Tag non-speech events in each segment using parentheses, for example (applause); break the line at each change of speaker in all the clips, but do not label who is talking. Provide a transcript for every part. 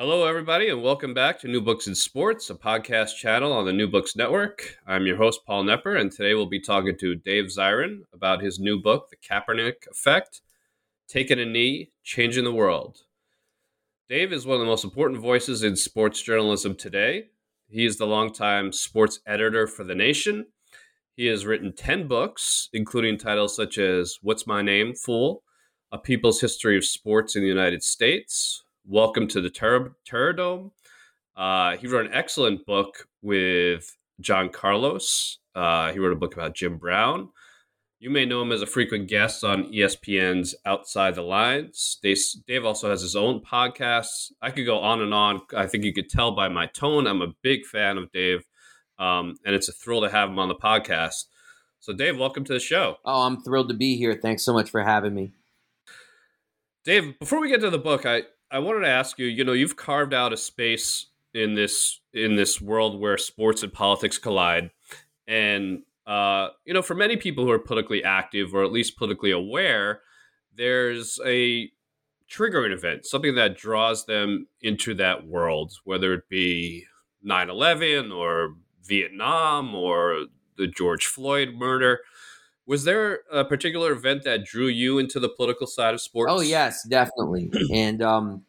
Hello, everybody, and welcome back to New Books in Sports, a podcast channel on the New Books Network. I'm your host, Paul Knepper, and today we'll be talking to Dave Zirin about his new book, The Kaepernick Effect Taking a Knee, Changing the World. Dave is one of the most important voices in sports journalism today. He is the longtime sports editor for The Nation. He has written 10 books, including titles such as What's My Name, Fool? A People's History of Sports in the United States, Welcome to the Ter- Terrordome. Uh, he wrote an excellent book with John Carlos. Uh, he wrote a book about Jim Brown. You may know him as a frequent guest on ESPN's Outside the Lines. Dave, Dave also has his own podcast. I could go on and on. I think you could tell by my tone. I'm a big fan of Dave, um, and it's a thrill to have him on the podcast. So, Dave, welcome to the show.
Oh, I'm thrilled to be here. Thanks so much for having me.
Dave, before we get to the book, I, I wanted to ask you, you know, you've carved out a space in this in this world where sports and politics collide. And uh, you know, for many people who are politically active or at least politically aware, there's a triggering event, something that draws them into that world, whether it be 9/11 or Vietnam or the George Floyd murder. Was there a particular event that drew you into the political side of sports?
Oh yes, definitely, (clears throat) and um,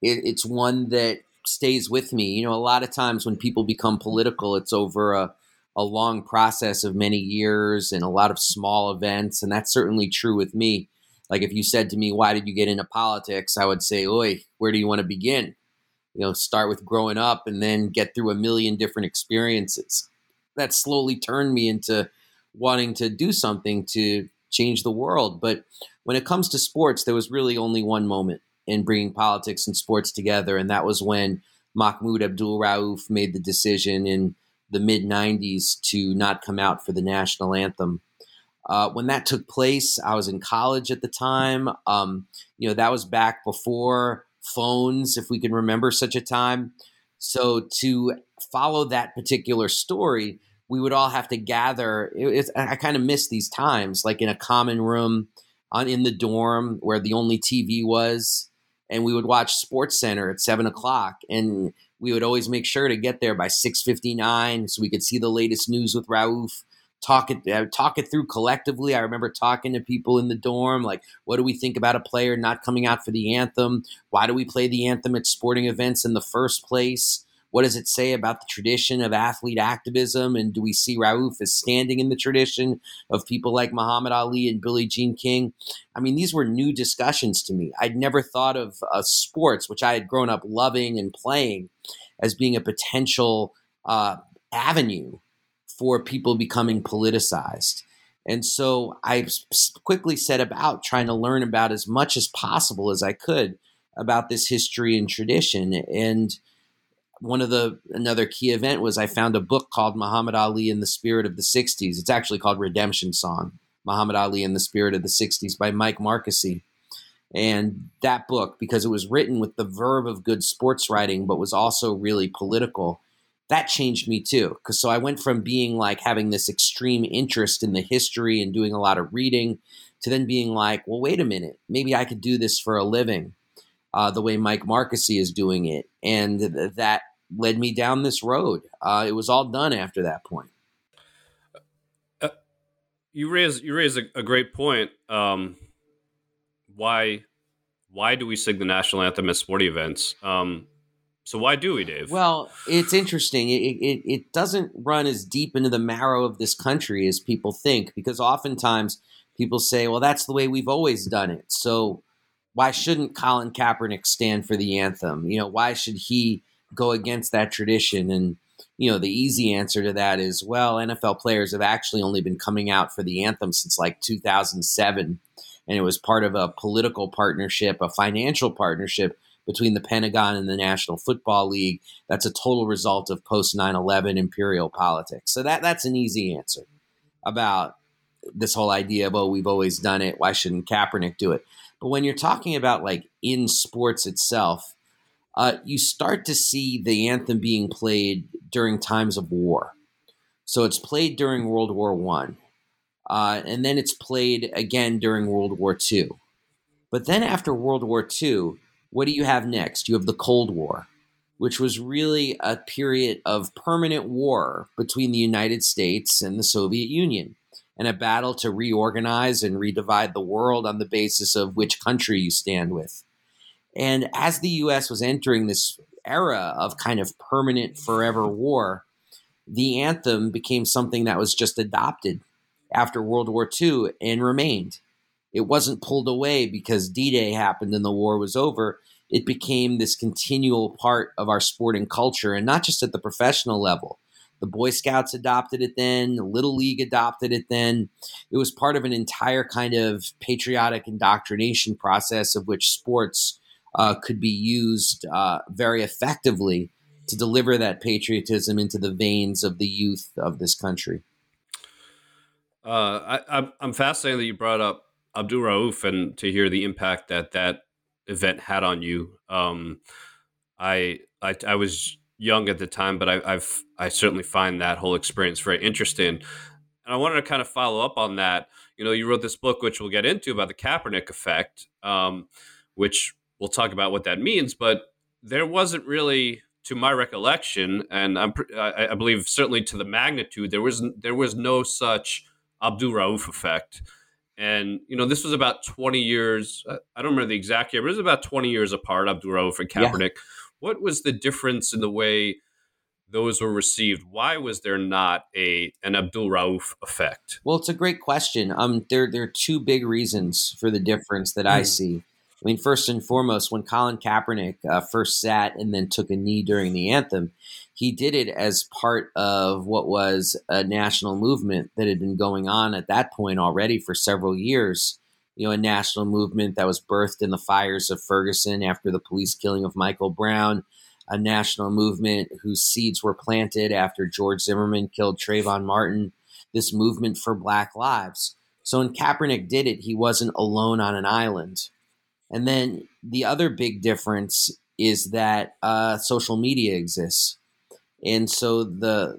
it, it's one that stays with me. You know, a lot of times when people become political, it's over a a long process of many years and a lot of small events, and that's certainly true with me. Like if you said to me, "Why did you get into politics?" I would say, "Oi, where do you want to begin?" You know, start with growing up and then get through a million different experiences. That slowly turned me into wanting to do something to change the world. But when it comes to sports, there was really only one moment in bringing politics and sports together, and that was when Mahmoud Abdul Rauf made the decision in the mid 90s to not come out for the national anthem. Uh, when that took place, I was in college at the time. Um, you know, that was back before phones, if we can remember such a time. So to follow that particular story, we would all have to gather. It, I kind of miss these times, like in a common room on in the dorm where the only TV was, and we would watch Sports Center at seven o'clock, and we would always make sure to get there by six fifty nine so we could see the latest news with Rauf. Talk it, uh, talk it through collectively. I remember talking to people in the dorm, like, what do we think about a player not coming out for the anthem? Why do we play the anthem at sporting events in the first place? What does it say about the tradition of athlete activism? And do we see Rauf as standing in the tradition of people like Muhammad Ali and Billie Jean King? I mean, these were new discussions to me. I'd never thought of uh, sports, which I had grown up loving and playing, as being a potential uh, avenue for people becoming politicized. And so I quickly set about trying to learn about as much as possible as I could about this history and tradition. And one of the another key event was I found a book called Muhammad Ali in the Spirit of the 60s. It's actually called Redemption Song, Muhammad Ali in the Spirit of the 60s by Mike Marqusee. And that book, because it was written with the verb of good sports writing, but was also really political, that changed me too. Because so I went from being like having this extreme interest in the history and doing a lot of reading to then being like, well, wait a minute, maybe I could do this for a living, uh, the way Mike Marqusee is doing it, and th- that led me down this road. Uh, it was all done after that point.
Uh, you raise you raise a, a great point. Um, why why do we sing the national anthem at sporting events? Um, so why do we, Dave?
Well, it's interesting. It, it, it doesn't run as deep into the marrow of this country as people think, because oftentimes people say, "Well, that's the way we've always done it." So why shouldn't Colin Kaepernick stand for the anthem? You know, why should he go against that tradition? And you know, the easy answer to that is, well, NFL players have actually only been coming out for the anthem since like 2007 and it was part of a political partnership, a financial partnership between the Pentagon and the National Football League. That's a total result of post 9/11 imperial politics. So that that's an easy answer about this whole idea of oh we've always done it. Why shouldn't Kaepernick do it? But when you're talking about like in sports itself, uh, you start to see the anthem being played during times of war. So it's played during World War One. Uh, and then it's played again during World War Two. But then after World War Two, what do you have next? You have the Cold War, which was really a period of permanent war between the United States and the Soviet Union, and a battle to reorganize and redivide the world on the basis of which country you stand with. And as the US was entering this era of kind of permanent forever war, the anthem became something that was just adopted after World War II and remained. It wasn't pulled away because D Day happened and the war was over. It became this continual part of our sporting culture, and not just at the professional level. The Boy Scouts adopted it then, the Little League adopted it then. It was part of an entire kind of patriotic indoctrination process of which sports uh, could be used uh, very effectively to deliver that patriotism into the veins of the youth of this country.
Uh, I, I'm fascinated that you brought up Abdul Rauf and to hear the impact that that event had on you. Um, I, I, I was young at the time, but I, I've I certainly find that whole experience very interesting. And I wanted to kind of follow up on that. You know, you wrote this book, which we'll get into about the Kaepernick effect, um, which we'll talk about what that means. But there wasn't really, to my recollection, and I'm, I, I believe certainly to the magnitude, there was there was no such Abdul Rauf effect. And, you know, this was about 20 years. Uh, I don't remember the exact year, but it was about 20 years apart, Abdul Rauf and Kaepernick. Yeah. What was the difference in the way those were received? Why was there not a an Abdul Rauf effect?
Well, it's a great question. Um, there, there are two big reasons for the difference that I hmm. see. I mean, first and foremost, when Colin Kaepernick uh, first sat and then took a knee during the anthem, he did it as part of what was a national movement that had been going on at that point already for several years. You know, a national movement that was birthed in the fires of Ferguson after the police killing of Michael Brown, a national movement whose seeds were planted after George Zimmerman killed Trayvon Martin, this movement for Black Lives. So when Kaepernick did it, he wasn't alone on an island and then the other big difference is that uh, social media exists, and so the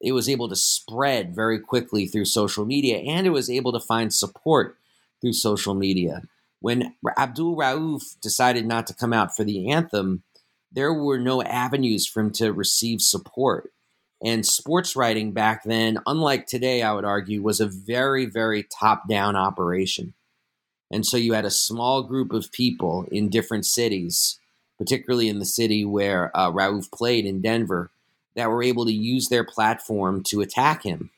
it was able to spread very quickly through social media, and it was able to find support through social media. When Abdul Rauf decided not to come out for the anthem, there were no avenues for him to receive support. And sports writing back then, unlike today, I would argue, was a very, very top down operation. And so you had a small group of people in different cities, particularly in the city where uh, Rauf played in Denver, that were able to use their platform to attack him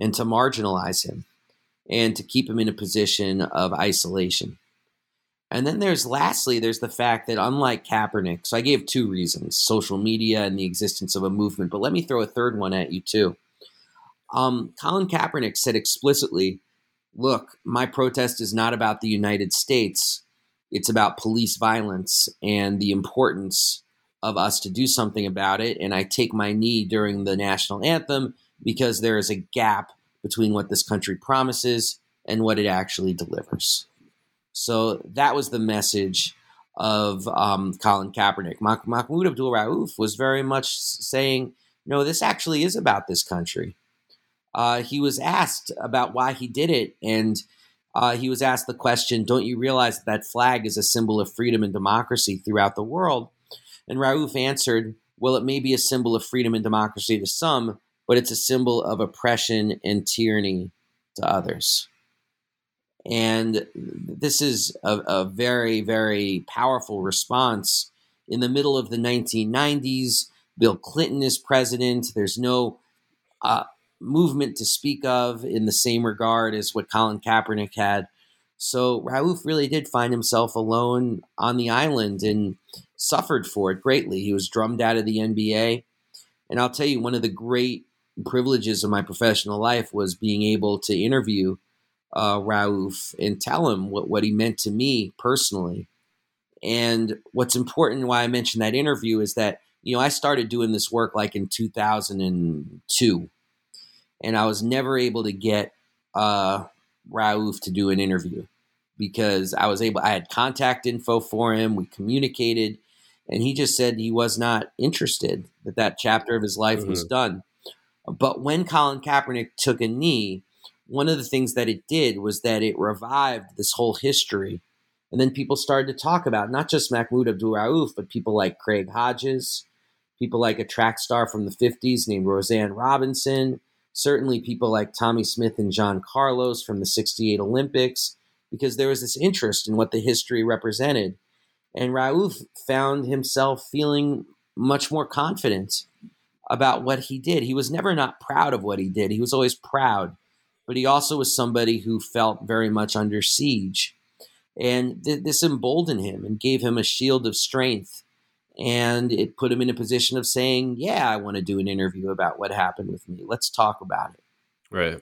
and to marginalize him and to keep him in a position of isolation. And then there's lastly, there's the fact that unlike Kaepernick, so I gave two reasons social media and the existence of a movement, but let me throw a third one at you too. Um, Colin Kaepernick said explicitly look, my protest is not about the United States. It's about police violence and the importance of us to do something about it. And I take my knee during the national anthem because there is a gap between what this country promises and what it actually delivers. So that was the message of um, Colin Kaepernick. Mah- Mahmoud Abdul Rauf was very much saying, no, this actually is about this country. Uh, he was asked about why he did it, and uh, he was asked the question, Don't you realize that, that flag is a symbol of freedom and democracy throughout the world? And Rauf answered, Well, it may be a symbol of freedom and democracy to some, but it's a symbol of oppression and tyranny to others. And this is a, a very, very powerful response. In the middle of the 1990s, Bill Clinton is president. There's no uh, movement to speak of in the same regard as what Colin Kaepernick had. So Rauf really did find himself alone on the island and suffered for it greatly. He was drummed out of the NBA. And I'll tell you, one of the great privileges of my professional life was being able to interview uh, Rauf and tell him what, what he meant to me personally. And what's important, why I mentioned that interview, is that you know I started doing this work like in 2002, and I was never able to get uh, Rauf to do an interview because I was able. I had contact info for him. We communicated, and he just said he was not interested. That that chapter of his life mm-hmm. was done. But when Colin Kaepernick took a knee, one of the things that it did was that it revived this whole history. And then people started to talk about not just Mahmoud Abdul Rauf, but people like Craig Hodges, people like a track star from the 50s named Roseanne Robinson, certainly people like Tommie Smith and John Carlos from the 68 Olympics, because there was this interest in what the history represented. And Rauf found himself feeling much more confident about what he did. He was never not proud of what he did, he was always proud but he also was somebody who felt very much under siege. And th- this emboldened him and gave him a shield of strength. And it put him in a position of saying, Yeah, I want to do an interview about what happened with me. Let's talk about it.
Right.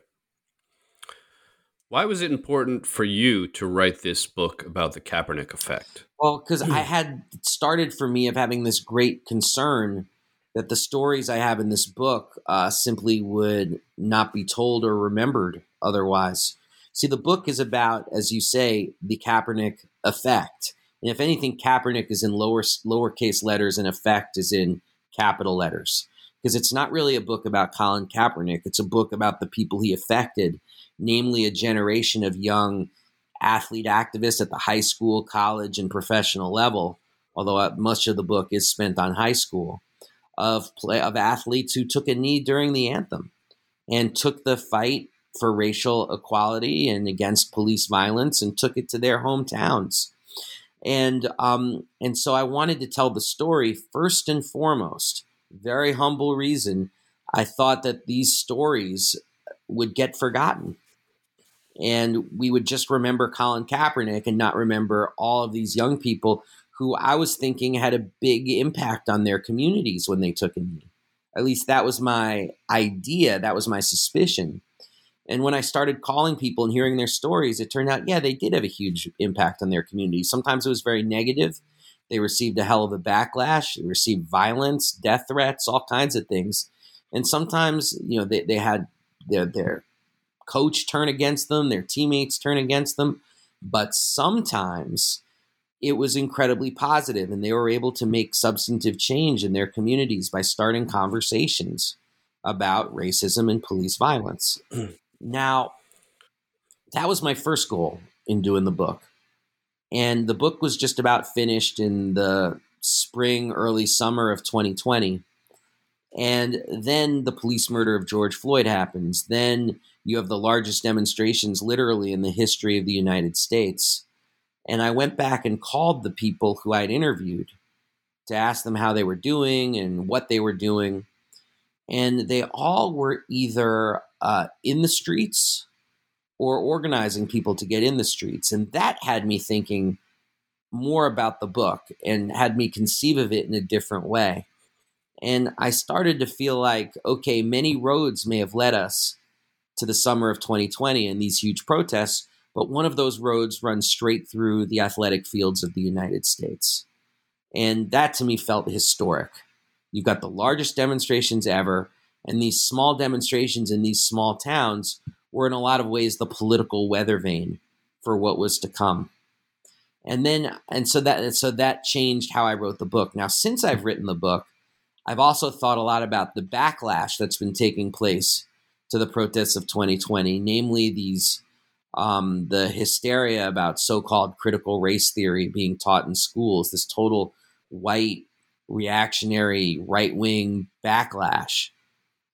Why was it important for you to write this book about the Kaepernick effect?
Well, because I hmm. had started for me of having this great concern that the stories I have in this book uh, simply would not be told or remembered otherwise. See, the book is about, as you say, the Kaepernick effect. And if anything, Kaepernick is in lower lowercase letters and effect is in capital letters. Because it's not really a book about Colin Kaepernick. It's a book about the people he affected, namely a generation of young athlete activists at the high school, college, and professional level, although uh, much of the book is spent on high school of play of athletes who took a knee during the anthem and took the fight for racial equality and against police violence and took it to their hometowns. And um, and so I wanted to tell the story first and foremost. Very humble reason. I thought that these stories would get forgotten. And we would just remember Colin Kaepernick and not remember all of these young people who I was thinking had a big impact on their communities when they took a knee. At least that was my idea, that was my suspicion. And when I started calling people and hearing their stories, it turned out, yeah, they did have a huge impact on their community. Sometimes it was very negative. They received a hell of a backlash, they received violence, death threats, all kinds of things. And sometimes, you know, they, they had their, their coach turn against them, their teammates turn against them. But sometimes it was incredibly positive and they were able to make substantive change in their communities by starting conversations about racism and police violence. (clears throat) now, that was my first goal in doing the book. And the book was just about finished in the spring, early summer of 2020. And then the police murder of George Floyd happens. Then you have the largest demonstrations literally in the history of the United States and I went back and called the people who I'd interviewed to ask them how they were doing and what they were doing. And they all were either uh, in the streets or organizing people to get in the streets. And that had me thinking more about the book and had me conceive of it in a different way. And I started to feel like, okay, many roads may have led us to the summer of 2020 and these huge protests, but one of those roads runs straight through the athletic fields of the United States. And that to me felt historic. You've got the largest demonstrations ever, and these small demonstrations in these small towns were in a lot of ways the political weather vane for what was to come. and then and so that so that changed how I wrote the book. Now, since I've written the book, I've also thought a lot about the backlash that's been taking place to the protests of 2020, namely these um, the hysteria about so-called critical race theory being taught in schools, this total white reactionary right-wing backlash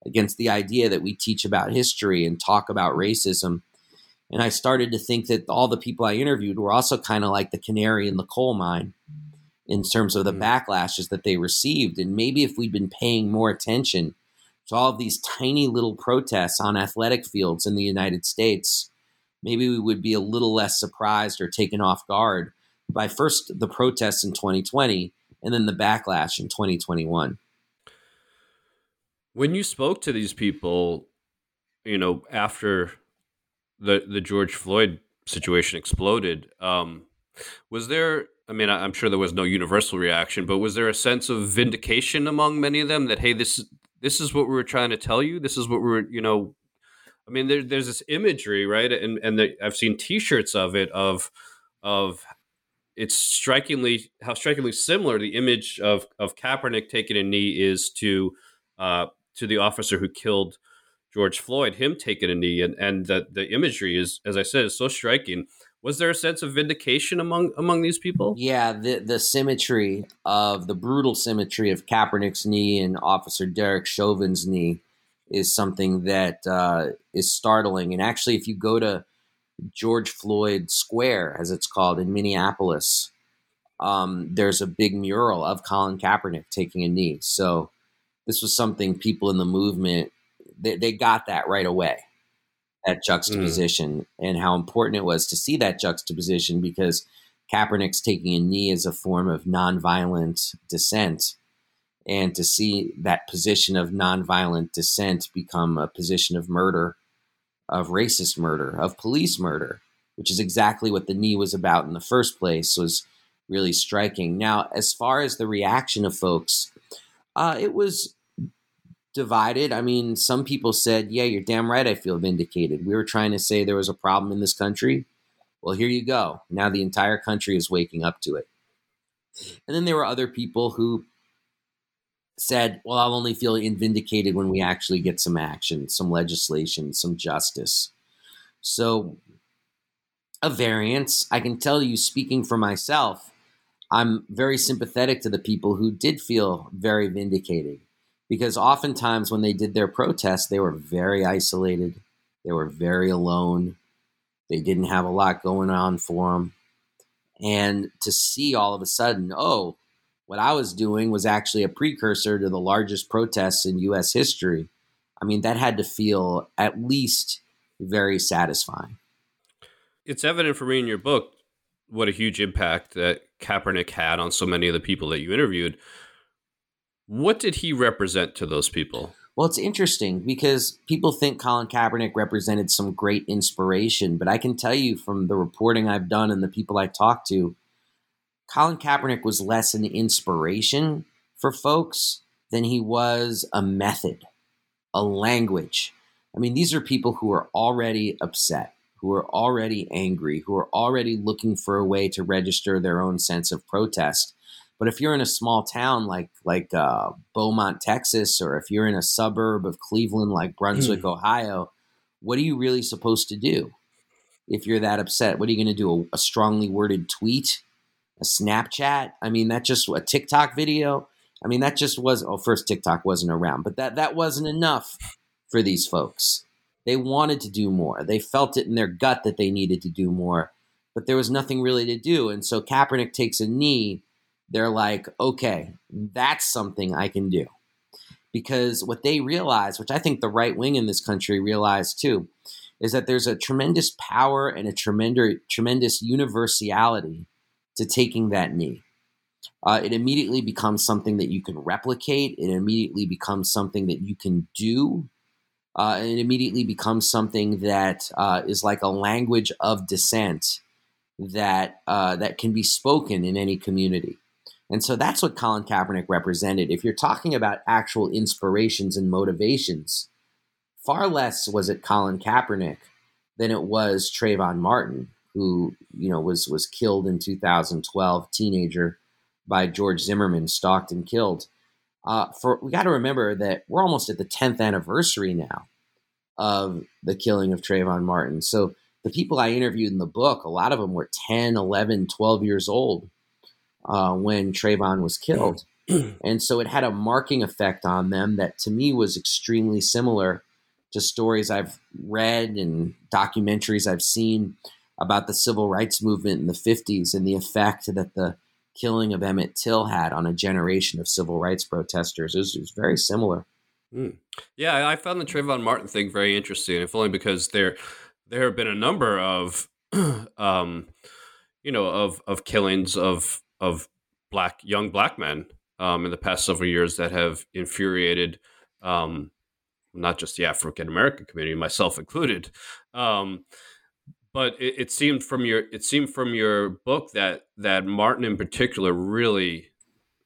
against the idea that we teach about history and talk about racism. And I started to think that all the people I interviewed were also kind of like the canary in the coal mine in terms of the mm. backlashes that they received. And maybe if we'd been paying more attention to all of these tiny little protests on athletic fields in the United States, maybe we would be a little less surprised or taken off guard by first the protests in 2020 and then the backlash in 2021.
When you spoke to these people, you know, after the the George Floyd situation exploded, um, was there? I mean, I'm sure there was no universal reaction, but was there a sense of vindication among many of them that hey, this this is what we were trying to tell you. This is what we we're you know. I mean, there, there's this imagery, right? And and the, I've seen T-shirts of it of of it's strikingly how strikingly similar the image of of Kaepernick taking a knee is to uh, to the officer who killed George Floyd, him taking a knee, and and the the imagery is, as I said, is so striking. Was there a sense of vindication among among these people?
Yeah, the the symmetry of the brutal symmetry of Kaepernick's knee and Officer Derek Chauvin's knee is something that uh, is startling. And actually, if you go to George Floyd Square, as it's called in Minneapolis, um, there's a big mural of Colin Kaepernick taking a knee. So this was something people in the movement they, they got that right away that juxtaposition mm. and how important it was to see that juxtaposition because Kaepernick's taking a knee as a form of nonviolent dissent and to see that position of nonviolent dissent become a position of murder of racist murder of police murder which is exactly what the knee was about in the first place was really striking now as far as the reaction of folks uh, it was divided. I mean, some people said, yeah, you're damn right. I feel vindicated. We were trying to say there was a problem in this country. Well, here you go. Now the entire country is waking up to it. And then there were other people who said, well, I'll only feel vindicated when we actually get some action, some legislation, some justice. So, a variance. I can tell you, speaking for myself, I'm very sympathetic to the people who did feel very vindicated because oftentimes when they did their protests, they were very isolated, they were very alone, they didn't have a lot going on for them. And to see all of a sudden, oh, what I was doing was actually a precursor to the largest protests in US history. I mean, that had to feel at least very satisfying.
It's evident for me in your book what a huge impact that Kaepernick had on so many of the people that you interviewed. What did he represent to those people?
Well, it's interesting because people think Colin Kaepernick represented some great inspiration, but I can tell you from the reporting I've done and the people I talked to, Colin Kaepernick was less an inspiration for folks than he was a method, a language. I mean, these are people who are already upset, who are already angry, who are already looking for a way to register their own sense of protest. But if you're in a small town like like uh, Beaumont, Texas, or if you're in a suburb of Cleveland like Brunswick, mm. Ohio, what are you really supposed to do? If you're that upset, what are you going to do? A, a, strongly worded tweet, a Snapchat? I mean, that just a TikTok video. I mean, that just was. Oh, first TikTok wasn't around, but that that wasn't enough for these folks. They wanted to do more. They felt it in their gut that they needed to do more, but there was nothing really to do. And so Kaepernick takes a knee they're like, okay, that's something I can do. Because what they realize, which I think the right wing in this country realize too, is that there's a tremendous power and a tremendous tremendous universality to taking that knee. Uh, it immediately becomes something that you can replicate. It immediately becomes something that you can do. Uh, it immediately becomes something that uh, is like a language of dissent that uh, that can be spoken in any community. And so that's what Colin Kaepernick represented. If you're talking about actual inspirations and motivations, far less was it Colin Kaepernick than it was Trayvon Martin, who you know was was killed in 2012, teenager by George Zimmerman, stalked and killed. Uh, for we got to remember that we're almost at the 10th anniversary now of the killing of Trayvon Martin. So the people I interviewed in the book, a lot of them were 10, 11, 12 years old uh, when Trayvon was killed. (clears throat) and so it had a marking effect on them that to me was extremely similar to stories I've read and documentaries I've seen about the civil rights movement in the 50s and the effect that the killing of Emmett Till had on a generation of civil rights protesters. Was very similar.
Mm. Yeah, I found the Trayvon Martin thing very interesting, if only because there there have been a number of (clears throat) um, you know of of killings of of black young black men um, in the past several years that have infuriated um, not just the African American community, myself included. Um, but it, it, seemed from your it seemed from your book that that Martin in particular really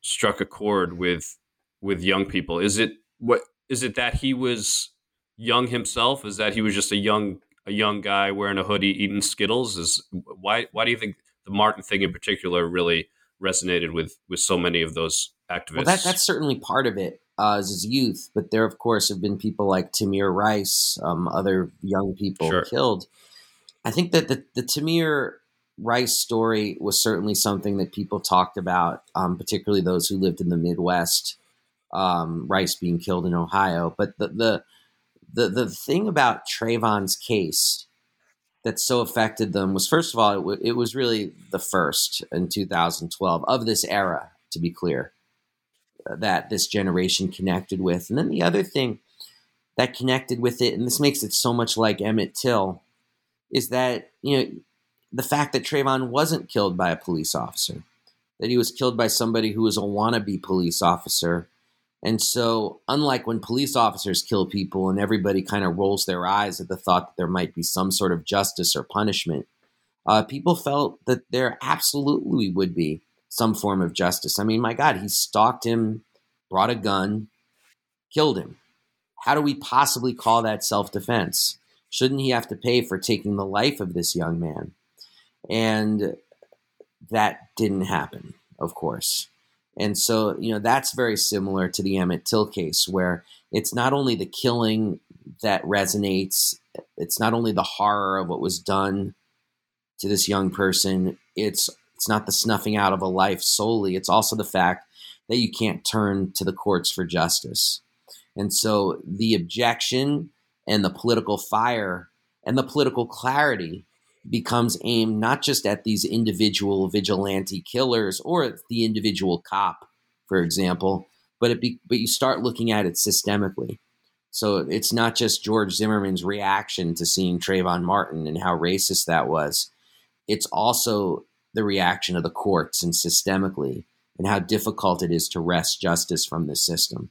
struck a chord with with young people. Is it what is it that he was young himself? Is that he was just a young a young guy wearing a hoodie eating Skittles? Is why why do you think the Martin thing in particular really resonated with with so many of those activists? Well,
that, that's certainly part of it. Uh, as his youth, but there, of course, have been people like Tamir Rice, um, other young people sure. killed. I think that the, the Tamir Rice story was certainly something that people talked about, um, particularly those who lived in the Midwest um, Rice being killed in Ohio. But the, the the the thing about Trayvon's case that so affected them was, first of all, it, w- it was really the first in 2012 of this era. To be clear, uh, that this generation connected with, and then the other thing that connected with it, and this makes it so much like Emmett Till, is that you know the fact that Trayvon wasn't killed by a police officer, that he was killed by somebody who was a wannabe police officer and so, unlike when police officers kill people and everybody kind of rolls their eyes at the thought that there might be some sort of justice or punishment, uh, people felt that there absolutely would be some form of justice. I mean, my God, he stalked him, brought a gun, killed him. How do we possibly call that self defense? Shouldn't he have to pay for taking the life of this young man? And that didn't happen, of course. And so, you know, that's very similar to the Emmett Till case, where it's not only the killing that resonates, it's not only the horror of what was done to this young person, it's it's not the snuffing out of a life solely, it's also the fact that you can't turn to the courts for justice. And so the objection and the political fire and the political clarity becomes aimed not just at these individual vigilante killers or the individual cop, for example, but it be, but you start looking at it systemically. So it's not just George Zimmerman's reaction to seeing Trayvon Martin and how racist that was. It's also the reaction of the courts and systemically and how difficult it is to wrest justice from the system.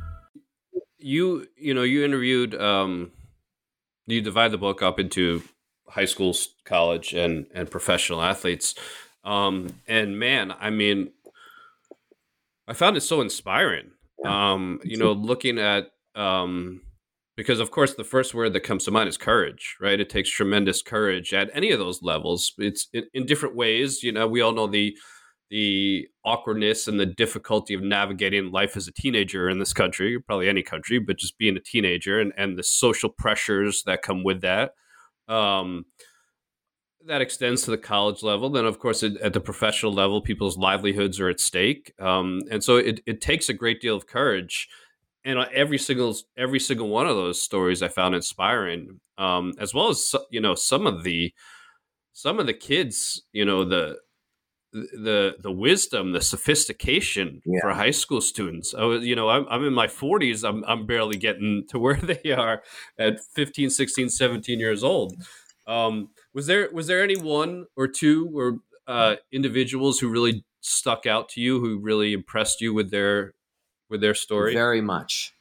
you you know you interviewed um, you divide the book up into high school, college, and and professional athletes. Um, and man, I mean, I found it so inspiring. Um, you know, looking at um, because of course the first word that comes to mind is courage, right? It takes tremendous courage at any of those levels. It's in, in different ways. You know, we all know the the awkwardness and the difficulty of navigating life as a teenager in this country, probably any country, but just being a teenager and, and the social pressures that come with that. Um, that extends to the college level. Then, of course, at, at the professional level, people's livelihoods are at stake, um, and so it, it takes a great deal of courage. And every single every single one of those stories I found inspiring, um, as well as you know some of the some of the kids, you know the the the wisdom, the sophistication yeah. for high school students. I was, you know, I'm, I'm in my 40s. I'm I'm barely getting to where (laughs) they are at 15, 16, 17 years old. Um, was there was there any one or two or uh, individuals who really stuck out to you, who really impressed you with their with their story?
Very much.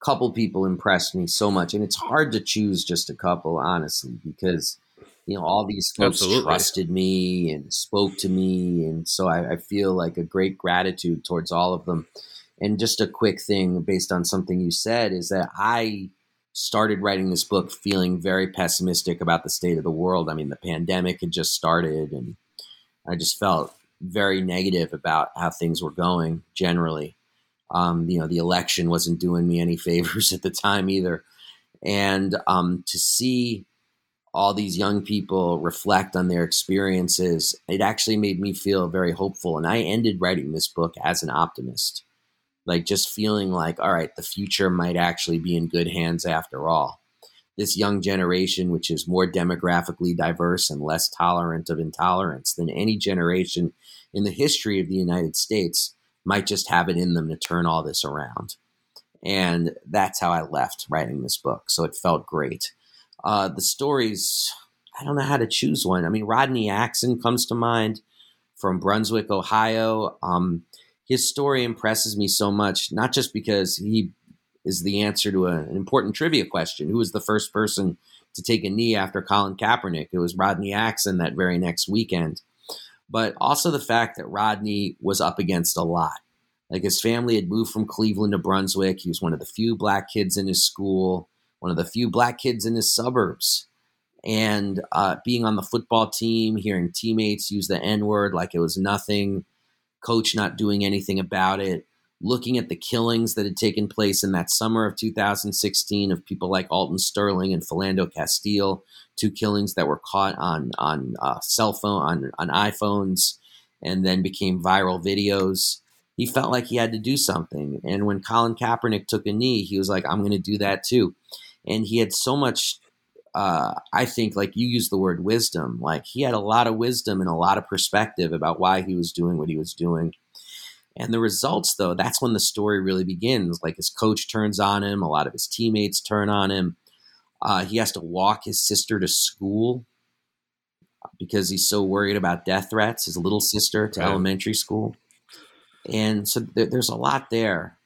A Couple people impressed me so much, and it's hard to choose just a couple, honestly, because you know all these folks Absolutely. trusted me and spoke to me, and so I, I feel like a great gratitude towards all of them. And just a quick thing based on something you said is that I started writing this book feeling very pessimistic about the state of the world. I mean, the pandemic had just started, and I just felt very negative about how things were going generally. Um, you know, the election wasn't doing me any (laughs) favors at the time either. And um, to see all these young people reflect on their experiences, it actually made me feel very hopeful. And I ended writing this book as an optimist like just feeling like, all right, the future might actually be in good hands after all. This young generation, which is more demographically diverse and less tolerant of intolerance than any generation in the history of the United States, might just have it in them to turn all this around. And that's how I left writing this book. So it felt great. Uh, the stories, I don't know how to choose one. I mean, Rodney Axon comes to mind from Brunswick, Ohio. Um, his story impresses me so much, not just because he is the answer to a, an important trivia question who was the first person to take a knee after Colin Kaepernick? It was Rodney Axon that very next weekend. But also the fact that Rodney was up against a lot. Like his family had moved from Cleveland to Brunswick. He was one of the few black kids in his school, one of the few black kids in his suburbs. And uh, being on the football team, hearing teammates use the N word like it was nothing, coach not doing anything about it, looking at the killings that had taken place in that summer of 2016 of people like Alton Sterling and Philando Castile, two killings that were caught on on uh, cell phone on on iPhones and then became viral videos. He felt like he had to do something, and when Colin Kaepernick took a knee, he was like, "I'm going to do that too." And he had so much uh, I think, like you use the word wisdom, like he had a lot of wisdom and a lot of perspective about why he was doing what he was doing. And the results, though, that's when the story really begins. Like his coach turns on him, a lot of his teammates turn on him. Uh, he has to walk his sister to school because he's so worried about death threats, his little sister to elementary school. And so th- there's a lot there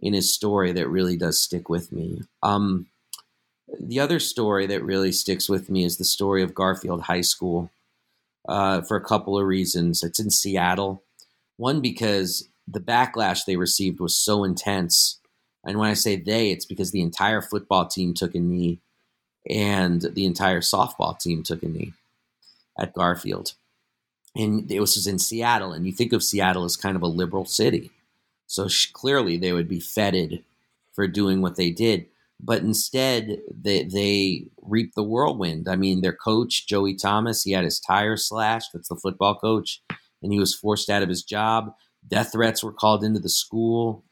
in his story that really does stick with me. Um, the other story that really sticks with me is the story of Garfield High School uh, for a couple of reasons. It's in Seattle. One, because the backlash they received was so intense. And when I say they, it's because the entire football team took a knee and the entire softball team took a knee at Garfield. And it was in Seattle. And you think of Seattle as kind of a liberal city. So clearly they would be feted for doing what they did but instead they they reap the whirlwind. I mean, their coach Joey Thomas, he had his tire slashed. That's the football coach, and he was forced out of his job. Death threats were called into the school,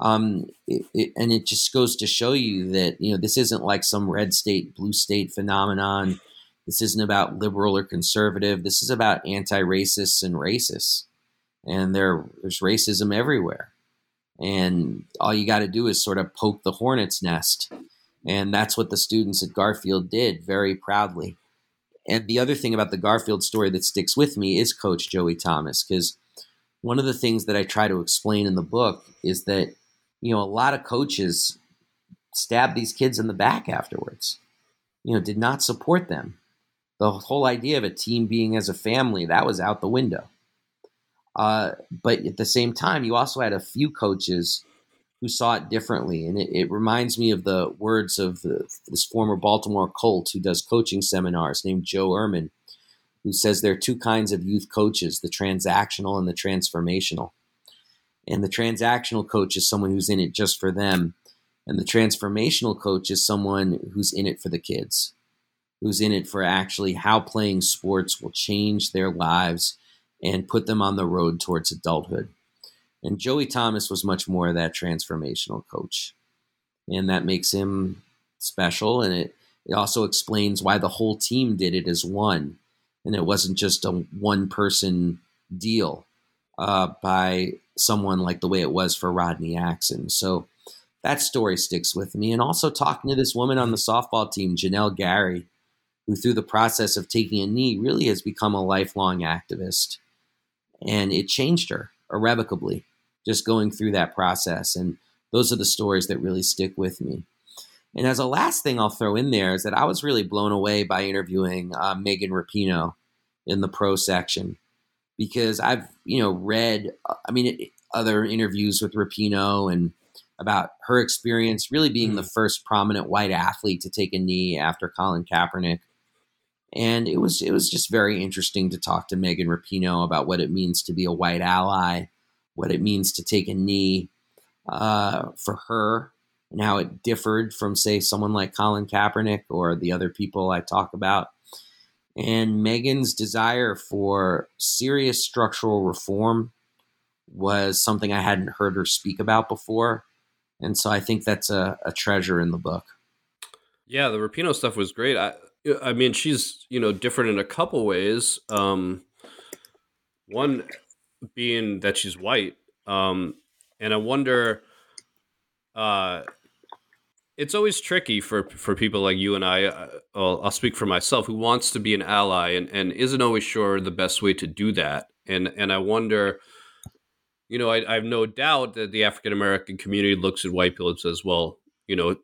um, it, it, and it just goes to show you that you know this isn't like some red state blue state phenomenon. This isn't about liberal or conservative. This is about anti-racists and racists, and there there's racism everywhere. And all you got to do is sort of poke the hornet's nest. And that's what the students at Garfield did very proudly. And the other thing about the Garfield story that sticks with me is Coach Joey Thomas, because one of the things that I try to explain in the book is that, you know, a lot of coaches stabbed these kids in the back afterwards, you know, did not support them. The whole idea of a team being as a family, that was out the window. Uh, but at the same time, you also had a few coaches who saw it differently. And it, it reminds me of the words of the, this former Baltimore Colt who does coaching seminars named Joe Ehrmann, who says there are two kinds of youth coaches the transactional and the transformational. And the transactional coach is someone who's in it just for them. And the transformational coach is someone who's in it for the kids. who's in it for actually how playing sports will change their lives and put them on the road towards adulthood. And Joey Thomas was much more of that transformational coach. And that makes him special. And it, it also explains why the whole team did it as one. And it wasn't just a one person deal uh, by someone like the way it was for Rodney Axon. So that story sticks with me. And also talking to this woman on the softball team, Janelle Gary, who through the process of taking a knee really has become a lifelong activist. And it changed her irrevocably just going through that process. And those are the stories that really stick with me. And as a last thing I'll throw in there is that I was really blown away by interviewing uh, Megan Rapinoe in the pro section because I've you know read uh, I mean other interviews with Rapinoe and about her experience really being the mm. first prominent white athlete to take a knee after Colin Kaepernick. And it was it was just very interesting to talk to Megan Rapinoe about what it means to be a white ally, what it means to take a knee uh, for her, and how it differed from say someone like Colin Kaepernick or the other people I talk about. And Megan's desire for serious structural reform was something I hadn't heard her speak about before. And so I think that's a, a treasure in the book.
Yeah, the Rapinoe stuff was great. I, I mean, she's you know different in a couple ways. Um, one being that she's white, um, and I wonder. Uh, it's always tricky for for people like you and I. Uh, I'll, I'll, speak for myself, who wants to be an ally and, and isn't always sure the best way to do that. And and I wonder, you know, I, I have no doubt that the African American community looks at white people and says, well, you know,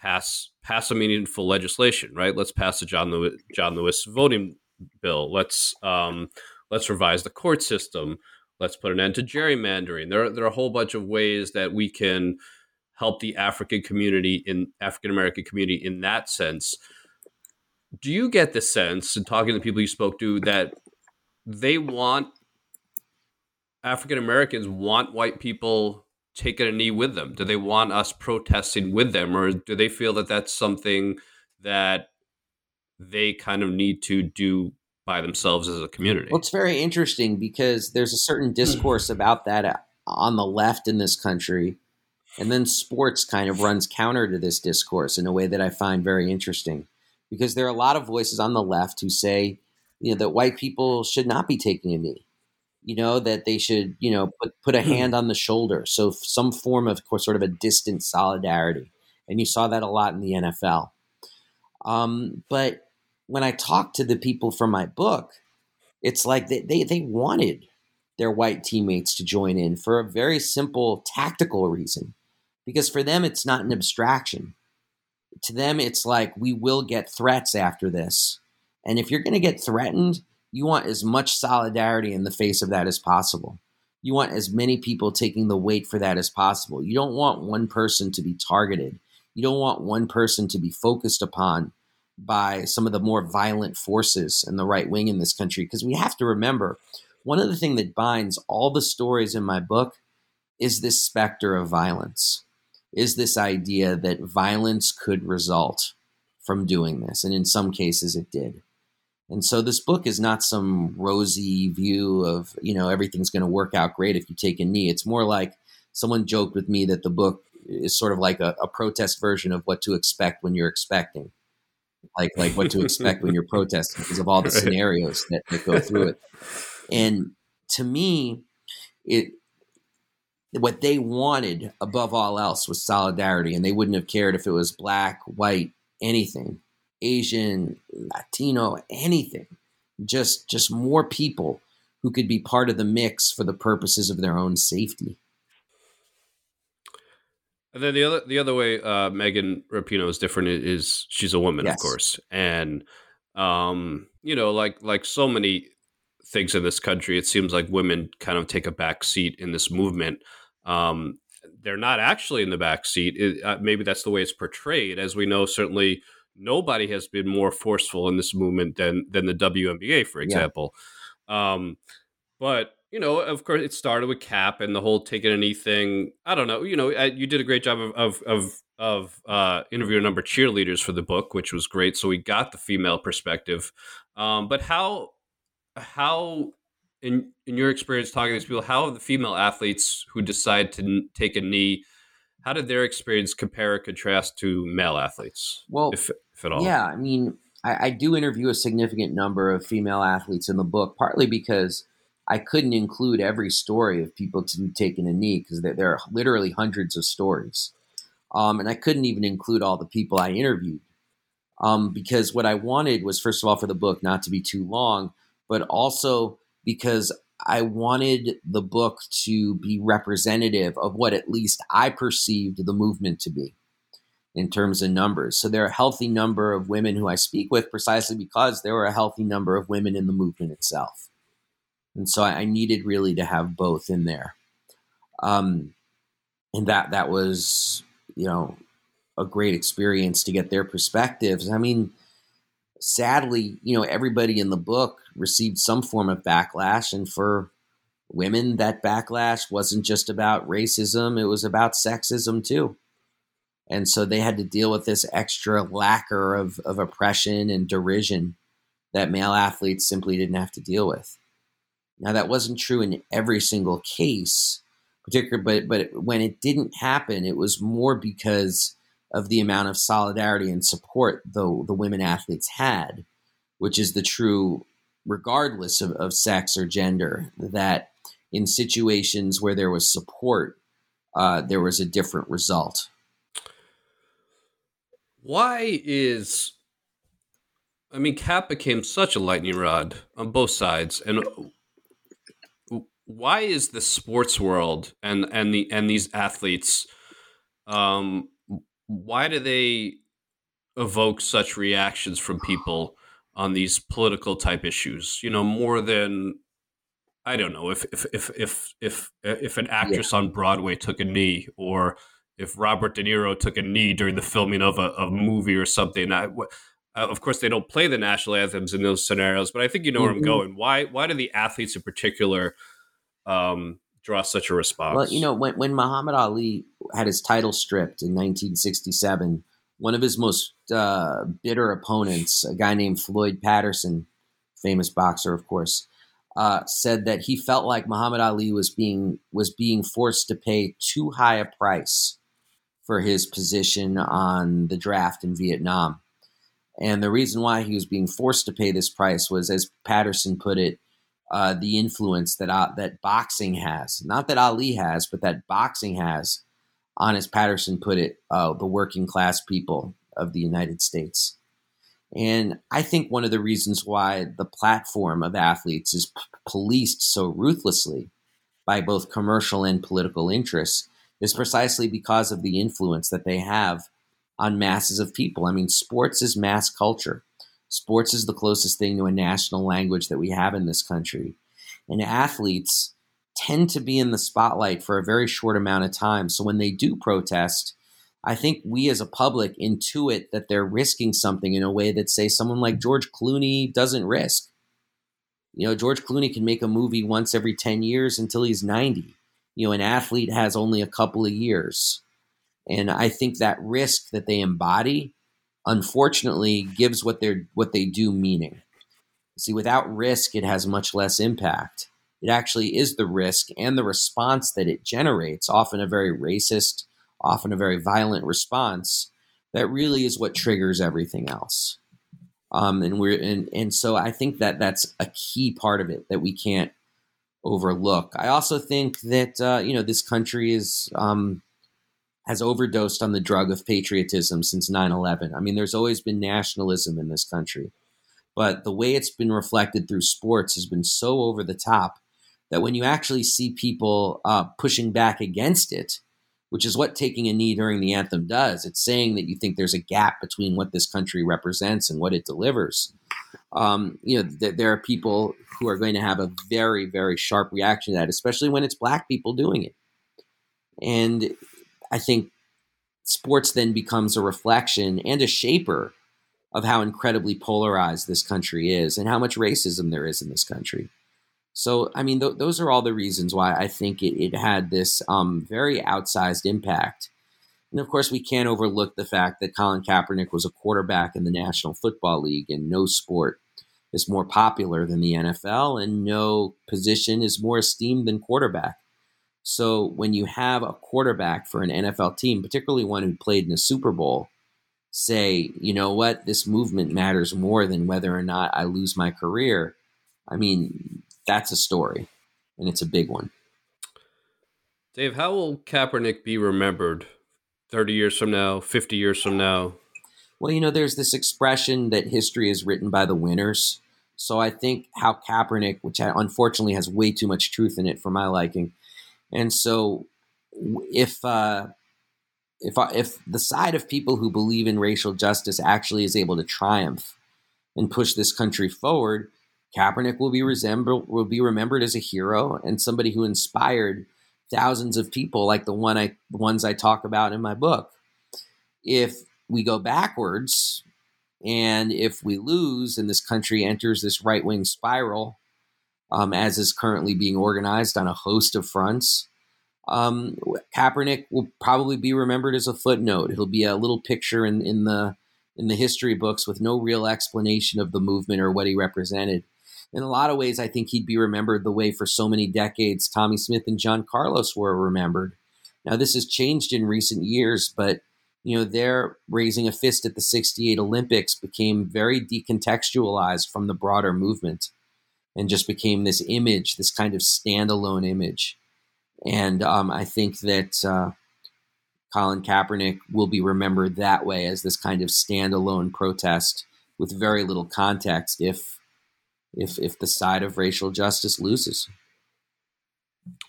pass pass a meaningful legislation, right? Let's pass the John Lewis John Lewis voting bill. Let's um, let's revise the court system. Let's put an end to gerrymandering. There there are a whole bunch of ways that we can help the African community in African American community in that sense. Do you get the sense, in talking to the people you spoke to, that they want African Americans want white people taking a knee with them? Do they want us protesting with them, or do they feel that that's something that they kind of need to do by themselves as a community?
Well, it's very interesting because there's a certain discourse about that uh, on the left in this country and then sports kind of runs counter to this discourse in a way that I find very interesting because there are a lot of voices on the left who say, you know, that white people should not be taking a knee. You know, that they should, you know, put, put a hmm. hand on the shoulder. So some form of course, sort of a distant solidarity. And you saw that a lot in the NFL. Um, but when I talked to the people from my book, it's like they, they, they wanted their white teammates to join in for a very simple tactical reason because for them it's not an abstraction. To them, it's like we will get threats after this. And if you're going to get threatened, you want as much solidarity in the face of that as possible. You want as many people taking the weight for that as possible. You don't want one person to be targeted. You don't want one person to be focused upon by some of the more violent forces in the right wing in this country. Because we have to remember one of the things that binds all the stories in my book is this specter of violence is this idea that violence could result from doing this. And in some cases, it did. And so this book is not some rosy view of, you know, everything's going to work out great if you take a knee. It's more like someone joked with me that the book is sort of like a, a protest version of what to expect when you're expecting. Like like what to expect when you're protesting because of all the (laughs) scenarios that, that go through it. And to me, it what they wanted above all else was solidarity, and they wouldn't have cared if it was black, white, anything, Asian, Latino, anything. Just just more people who could be part of the mix for the purposes of their own safety.
And then the other the other way uh, Megan Rapinoe is different is she's a woman, yes. of course, and um, you know, like like so many things in this country, it seems like women kind of take a back seat in this movement. Um, they're not actually in the back seat. It, uh, maybe that's the way it's portrayed. As we know, certainly nobody has been more forceful in this movement than than the WNBA, for example. Yeah. Um, but you know, of course, it started with Kap and the whole taking a knee thing. I don't know. You know, you did a great job of of of, of uh, interviewing a number of cheerleaders for the book, which was great. So we got the female perspective. Um, but how how in in your experience talking to these people, how have the female athletes who decide to n- take a knee, how did their experience compare or contrast to male athletes?
Well,
if, if at all.
Yeah, I mean, I, I do interview a significant number of female athletes in the book, partly because I couldn't include every story of people to, taking a knee because there, there, are literally hundreds of stories. Um, and I couldn't even include all the people I interviewed um, because what I wanted was, first of all, for the book not to be too long, but also because I wanted the book to be representative of what at least I perceived the movement to be in terms of numbers. So there are a healthy number of women who I speak with precisely because there were a healthy number of women in the movement itself. And so I needed really to have both in there. Um, and that that was, you know, a great experience to get their perspectives. I mean, sadly, you know, everybody in the book received some form of backlash. And for women, that backlash wasn't just about racism, it was about sexism too. And so they had to deal with this extra lacquer of, of oppression and derision that male athletes simply didn't have to deal with. Now that wasn't true in every single case, particular, but but when it didn't happen, it was more because of the amount of solidarity and support the the women athletes had, which is the true, regardless of, of sex or gender, that in situations where there was support, uh, there was a different result.
Why is I mean, Kap became such a lightning rod on both sides, and why is the sports world and and the and these athletes um why do they evoke such reactions from people on these political type issues you know more than i don't know if if if if if, if an actress yeah. on broadway took a knee or if robert de niro took a knee during the filming of a, a movie or something I, uh, of course they don't play the national anthems in those scenarios but i think you know mm-hmm. where i'm mm-hmm. going why why do the athletes in particular um, draw such a response?
Well, you know, when, when Muhammad Ali had his title stripped in 1967, one of his most uh, bitter opponents, a guy named Floyd Patterson, famous boxer, of course, uh, said that he felt like Muhammad Ali was being was being forced to pay too high a price for his position on the draft in Vietnam. And the reason why he was being forced to pay this price was, as Patterson put it, uh, the influence that uh, that boxing has, not that Ali has, but that boxing has on, as Patterson put it, uh, the working class people of the United States. And I think one of the reasons why the platform of athletes is p- policed so ruthlessly by both commercial and political interests is precisely because of the influence that they have on masses of people. I mean, sports is mass culture. Sports is the closest thing to a national language that we have in this country. And athletes tend to be in the spotlight for a very short amount of time. So when they do protest, I think we as a public intuit that they're risking something in a way that, say, someone like George Clooney doesn't risk. You know, George Clooney can make a movie once every 10 years until he's 90. You know, an athlete has only a couple of years. And I think that risk that they embody unfortunately gives what they're what they do meaning. See, without risk, it has much less impact. It actually is the risk and the response that it generates, often a very racist, often a very violent response, that really is what triggers everything else. Um, and we're and, and so I think that that's a key part of it that we can't overlook. I also think that uh, you know this country is um, has overdosed on the drug of patriotism since 9 11. I mean, there's always been nationalism in this country, but the way it's been reflected through sports has been so over the top that when you actually see people uh, pushing back against it, which is what taking a knee during the anthem does, it's saying that you think there's a gap between what this country represents and what it delivers. Um, you know, th- there are people who are going to have a very, very sharp reaction to that, especially when it's black people doing it. And I think sports then becomes a reflection and a shaper of how incredibly polarized this country is and how much racism there is in this country. So, I mean, th- those are all the reasons why I think it, it had this um, very outsized impact. And of course, we can't overlook the fact that Colin Kaepernick was a quarterback in the National Football League, and no sport is more popular than the NFL, and no position is more esteemed than quarterback. So, when you have a quarterback for an NFL team, particularly one who played in a Super Bowl, say, you know what, this movement matters more than whether or not I lose my career. I mean, that's a story, and it's a big one.
Dave, how will Kaepernick be remembered 30 years from now, 50 years from now?
Well, you know, there's this expression that history is written by the winners. So I think how Kaepernick, which unfortunately has way too much truth in it for my liking, and so if uh, if if the side of people who believe in racial justice actually is able to triumph and push this country forward, Kaepernick will be resembled will be remembered as a hero and somebody who inspired thousands of people like the one I the ones I talk about in my book. If we go backwards and if we lose and this country enters this right wing spiral, um, as is currently being organized on a host of fronts, um, Kaepernick will probably be remembered as a footnote. He'll be a little picture in, in the in the history books with no real explanation of the movement or what he represented. In a lot of ways, I think he'd be remembered the way for so many decades Tommie Smith and John Carlos were remembered. Now, this has changed in recent years, but you know, their raising a fist at the 68 Olympics became very decontextualized from the broader movement and just became this image, this kind of standalone image. And um, I think that uh, Colin Kaepernick will be remembered that way as this kind of standalone protest with very little context if if if the side of racial justice loses.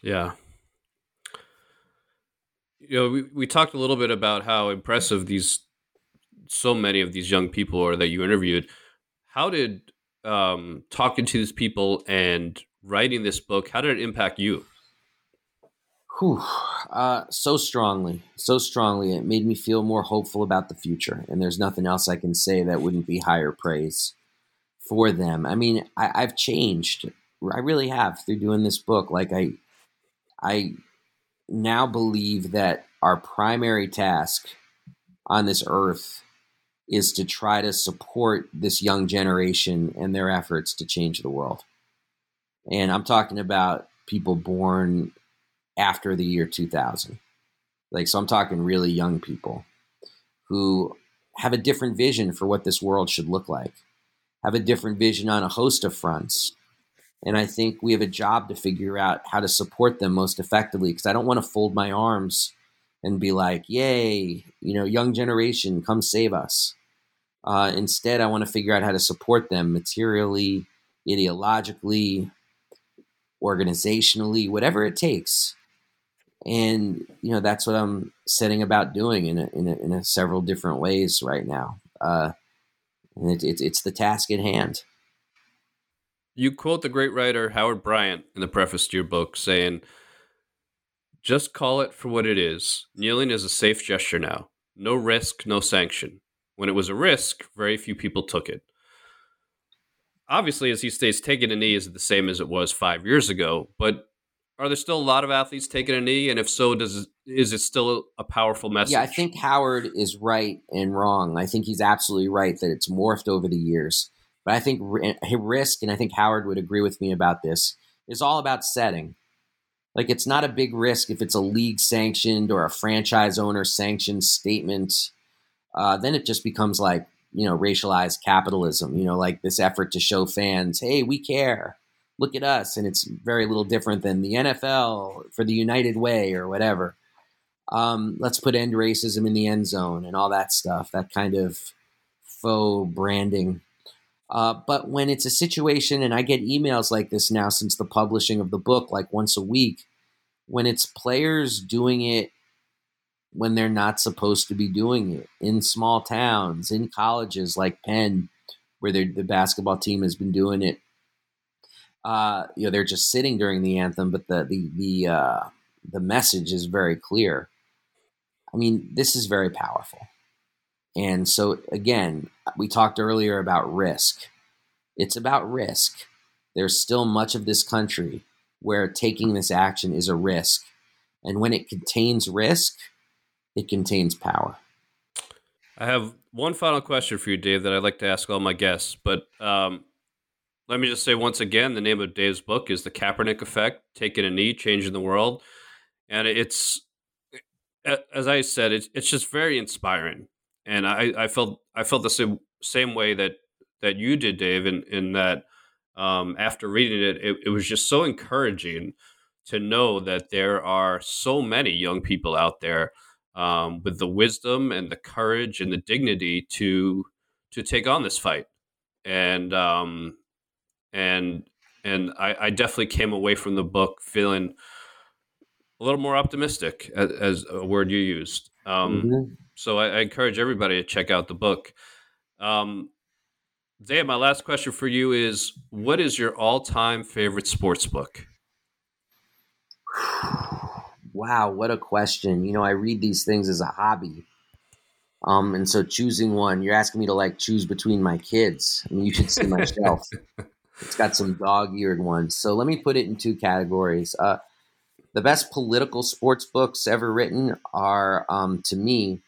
Yeah. You know, we, we talked a little bit about how impressive these so many of these young people are that you interviewed. How did um, talking to these people and writing this book, how did it impact you?
Whew, uh, so strongly, so strongly. It made me feel more hopeful about the future. And there's nothing else I can say that wouldn't be higher praise for them. I mean, I, I've changed. I really have through doing this book. Like I, I now believe that our primary task on this earth is to try to support this young generation and their efforts to change the world. And I'm talking about people born after the year 2000. Like, so I'm talking really young people who have a different vision for what this world should look like, have a different vision on a host of fronts. And I think we have a job to figure out how to support them most effectively because I don't want to fold my arms and be like, yay, you know, young generation, come save us. Uh, instead, I want to figure out how to support them materially, ideologically, organizationally, whatever it takes and you know that's what I'm setting about doing in a, in, a, in a several different ways right now. Uh, and it, it, it's the task at hand.
You quote the great writer Howard Bryant in the preface to your book, saying, "Just call it for what it is. Kneeling is a safe gesture now. No risk, no sanction. When it was a risk, very few people took it." Obviously, as he states, taking a knee is the same as it was five years ago, but are there still a lot of athletes taking a knee? And if so, does is it still a powerful message?
Yeah, I think Howard is right and wrong. I think he's absolutely right that it's morphed over the years. But I think eh, risk, and I think Howard would agree with me about this, is all about setting. Like it's not a big risk if it's a league sanctioned or a franchise owner sanctioned statement. Uh, then it just becomes like you know racialized capitalism. You know, like this effort to show fans, hey, we care look at us, and it's very little different than the NFL for the United Way or whatever. Um, let's put end racism in the end zone and all that stuff. That kind of faux branding. Uh, but when it's a situation, and I get emails like this now since the publishing of the book, like once a week, when it's players doing it when they're not supposed to be doing it in small towns, in colleges like Penn, where the basketball team has been doing it uh, you know, they're just sitting during the anthem, but the the the uh, the message is very clear. I mean, this is very powerful. And so again, we talked earlier about risk. It's about risk. there's still much of this country where taking this action is a risk. And when it contains risk, it contains power.
I have one final question for you, Dave, that I'd like to ask all my guests. But um, let me just say once again the name of Dave's book is The Kaepernick Effect Taking a Knee, Changing the World. And it's, as I said, it's, it's just very inspiring. And I, I felt I felt the same same way that that you did, Dave, in, in that um, after reading it, it, it was just so encouraging to know that there are so many young people out there um, with the wisdom and the courage and the dignity to to take on this fight. And um, and and I, I definitely came away from the book feeling a little more optimistic, as, as a word you used. Um, mm-hmm. So I, I, encourage everybody to check out the book. Um, Dave, my last question for you is: What is your all-time favorite sports book? (sighs)
Wow, what a question! You know, I read these things as a hobby, um, and so choosing one, you're asking me to like choose between my kids. I mean, you should see my shelf. (laughs) It's got some dog-eared ones. So let me put it in two categories. Uh, the best political sports books ever written are, um, to me,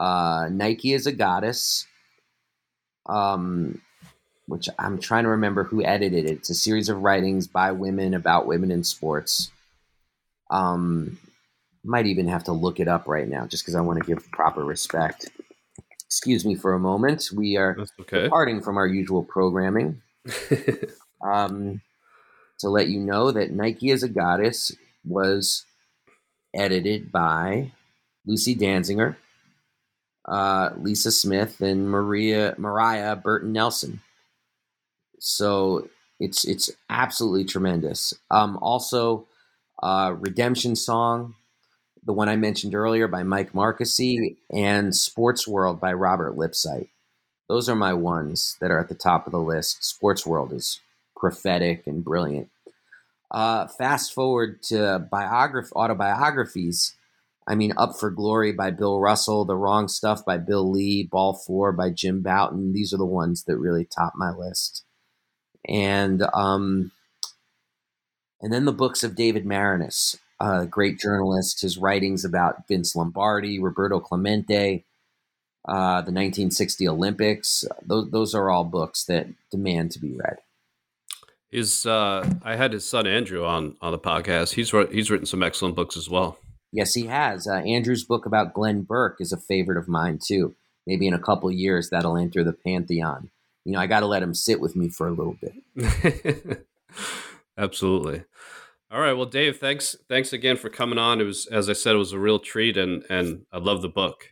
uh, Nike is a Goddess um, which I'm trying to remember who edited it. It's a series of writings by women about women in sports. Um, might even have to look it up right now just because I want to give proper respect. Excuse me for a moment. We are okay. departing from our usual programming. (laughs) um, to let you know that Nike is a Goddess was edited by Lucy Danziger uh, Lisa Smith and Maria Mariah Burton Nelson. So it's it's absolutely tremendous. Um, also, uh, Redemption Song, the one I mentioned earlier by Mike Marqusee, and Sports World by Robert Lipsyte. Those are my ones that are at the top of the list. Sports World is prophetic and brilliant. Uh, fast forward to biograph autobiographies. I mean, Up for Glory by Bill Russell, The Wrong Stuff by Bill Lee, Ball Four by Jim Bouton. These are the ones that really top my list. And um, and then the books of David Maraniss, a great journalist. His writings about Vince Lombardi, Roberto Clemente, uh, the 1960 Olympics. Those those are all books that demand to be read.
Is uh, I had his son Andrew on on the podcast. He's he's written some excellent books as well.
Yes, he has. Uh, Andrew's book about Glenn Burke is a favorite of mine too. Maybe in a couple years that'll enter the pantheon. You know, I got to let him sit with me for a little bit. (laughs)
Absolutely. All right. Well, Dave, thanks. Thanks again for coming on. It was, as I said, it was a real treat, and and I love the book.